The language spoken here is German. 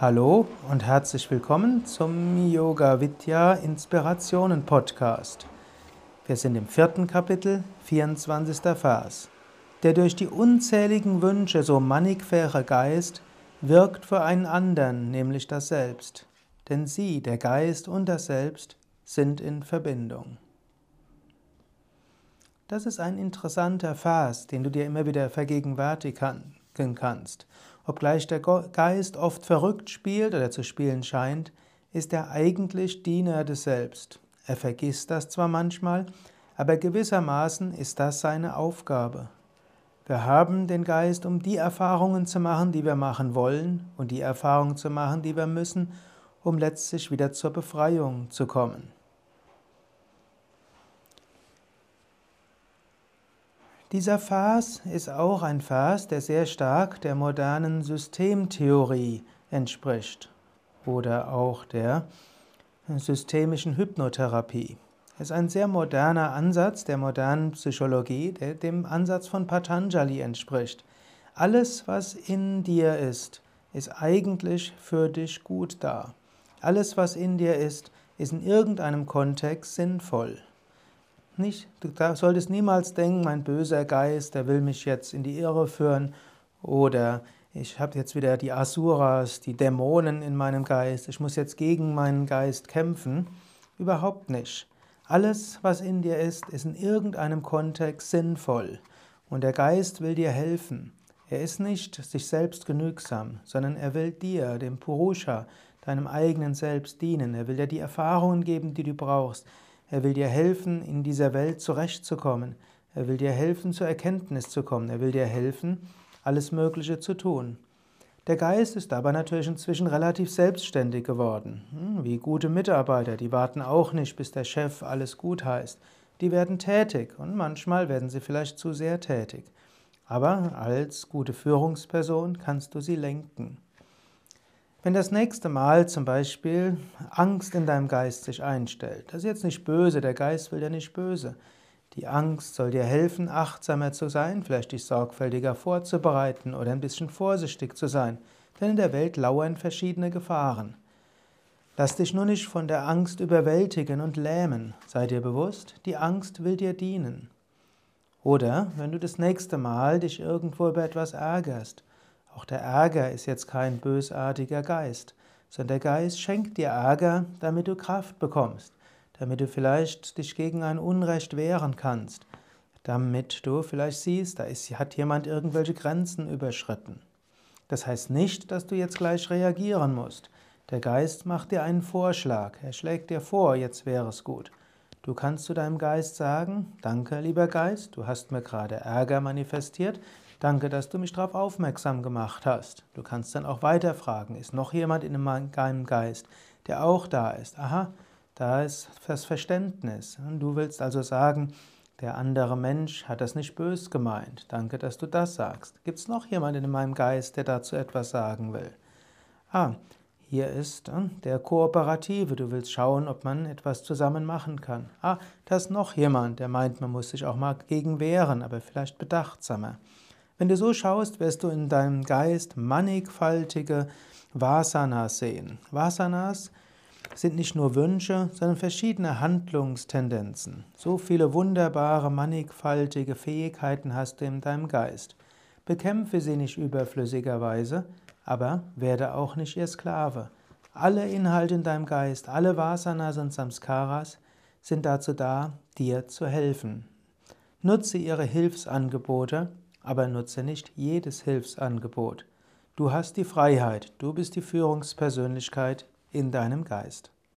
Hallo und herzlich willkommen zum Yoga Vidya Inspirationen Podcast. Wir sind im vierten Kapitel, 24. Vers. Der durch die unzähligen Wünsche so mannigfache Geist wirkt für einen anderen, nämlich das Selbst. Denn sie, der Geist und das Selbst, sind in Verbindung. Das ist ein interessanter Vers, den du dir immer wieder vergegenwärtigen kannst. Obgleich der Geist oft verrückt spielt oder zu spielen scheint, ist er eigentlich Diener des Selbst. Er vergisst das zwar manchmal, aber gewissermaßen ist das seine Aufgabe. Wir haben den Geist, um die Erfahrungen zu machen, die wir machen wollen, und die Erfahrungen zu machen, die wir müssen, um letztlich wieder zur Befreiung zu kommen. Dieser Vers ist auch ein Vers, der sehr stark der modernen Systemtheorie entspricht oder auch der systemischen Hypnotherapie. Es ist ein sehr moderner Ansatz der modernen Psychologie, der dem Ansatz von Patanjali entspricht. Alles, was in dir ist, ist eigentlich für dich gut da. Alles, was in dir ist, ist in irgendeinem Kontext sinnvoll nicht, du solltest niemals denken, mein böser Geist, der will mich jetzt in die Irre führen oder ich habe jetzt wieder die Asuras, die Dämonen in meinem Geist, ich muss jetzt gegen meinen Geist kämpfen. Überhaupt nicht. Alles, was in dir ist, ist in irgendeinem Kontext sinnvoll. Und der Geist will dir helfen. Er ist nicht sich selbst genügsam, sondern er will dir, dem Purusha, deinem eigenen Selbst dienen. Er will dir die Erfahrungen geben, die du brauchst. Er will dir helfen, in dieser Welt zurechtzukommen. Er will dir helfen, zur Erkenntnis zu kommen. Er will dir helfen, alles Mögliche zu tun. Der Geist ist aber natürlich inzwischen relativ selbstständig geworden. Hm, wie gute Mitarbeiter, die warten auch nicht, bis der Chef alles gut heißt. Die werden tätig und manchmal werden sie vielleicht zu sehr tätig. Aber als gute Führungsperson kannst du sie lenken. Wenn das nächste Mal zum Beispiel Angst in deinem Geist sich einstellt, das ist jetzt nicht böse, der Geist will ja nicht böse. Die Angst soll dir helfen, achtsamer zu sein, vielleicht dich sorgfältiger vorzubereiten oder ein bisschen vorsichtig zu sein, denn in der Welt lauern verschiedene Gefahren. Lass dich nur nicht von der Angst überwältigen und lähmen. Sei dir bewusst, die Angst will dir dienen. Oder wenn du das nächste Mal dich irgendwo über etwas ärgerst, auch der Ärger ist jetzt kein bösartiger Geist, sondern der Geist schenkt dir Ärger, damit du Kraft bekommst, damit du vielleicht dich gegen ein Unrecht wehren kannst, damit du vielleicht siehst, da ist, hat jemand irgendwelche Grenzen überschritten. Das heißt nicht, dass du jetzt gleich reagieren musst. Der Geist macht dir einen Vorschlag, er schlägt dir vor, jetzt wäre es gut. Du kannst zu deinem Geist sagen, danke lieber Geist, du hast mir gerade Ärger manifestiert, Danke, dass du mich darauf aufmerksam gemacht hast. Du kannst dann auch weiter fragen, ist noch jemand in deinem Geist, der auch da ist? Aha, da ist das Verständnis. Und du willst also sagen, der andere Mensch hat das nicht bös gemeint. Danke, dass du das sagst. Gibt es noch jemanden in meinem Geist, der dazu etwas sagen will? Ah, hier ist äh, der Kooperative. Du willst schauen, ob man etwas zusammen machen kann. Ah, da ist noch jemand, der meint, man muss sich auch mal gegen wehren, aber vielleicht bedachtsamer. Wenn du so schaust, wirst du in deinem Geist mannigfaltige Vasanas sehen. Vasanas sind nicht nur Wünsche, sondern verschiedene Handlungstendenzen. So viele wunderbare, mannigfaltige Fähigkeiten hast du in deinem Geist. Bekämpfe sie nicht überflüssigerweise, aber werde auch nicht ihr Sklave. Alle Inhalte in deinem Geist, alle Vasanas und Samskaras sind dazu da, dir zu helfen. Nutze ihre Hilfsangebote aber nutze nicht jedes Hilfsangebot. Du hast die Freiheit, du bist die Führungspersönlichkeit in deinem Geist.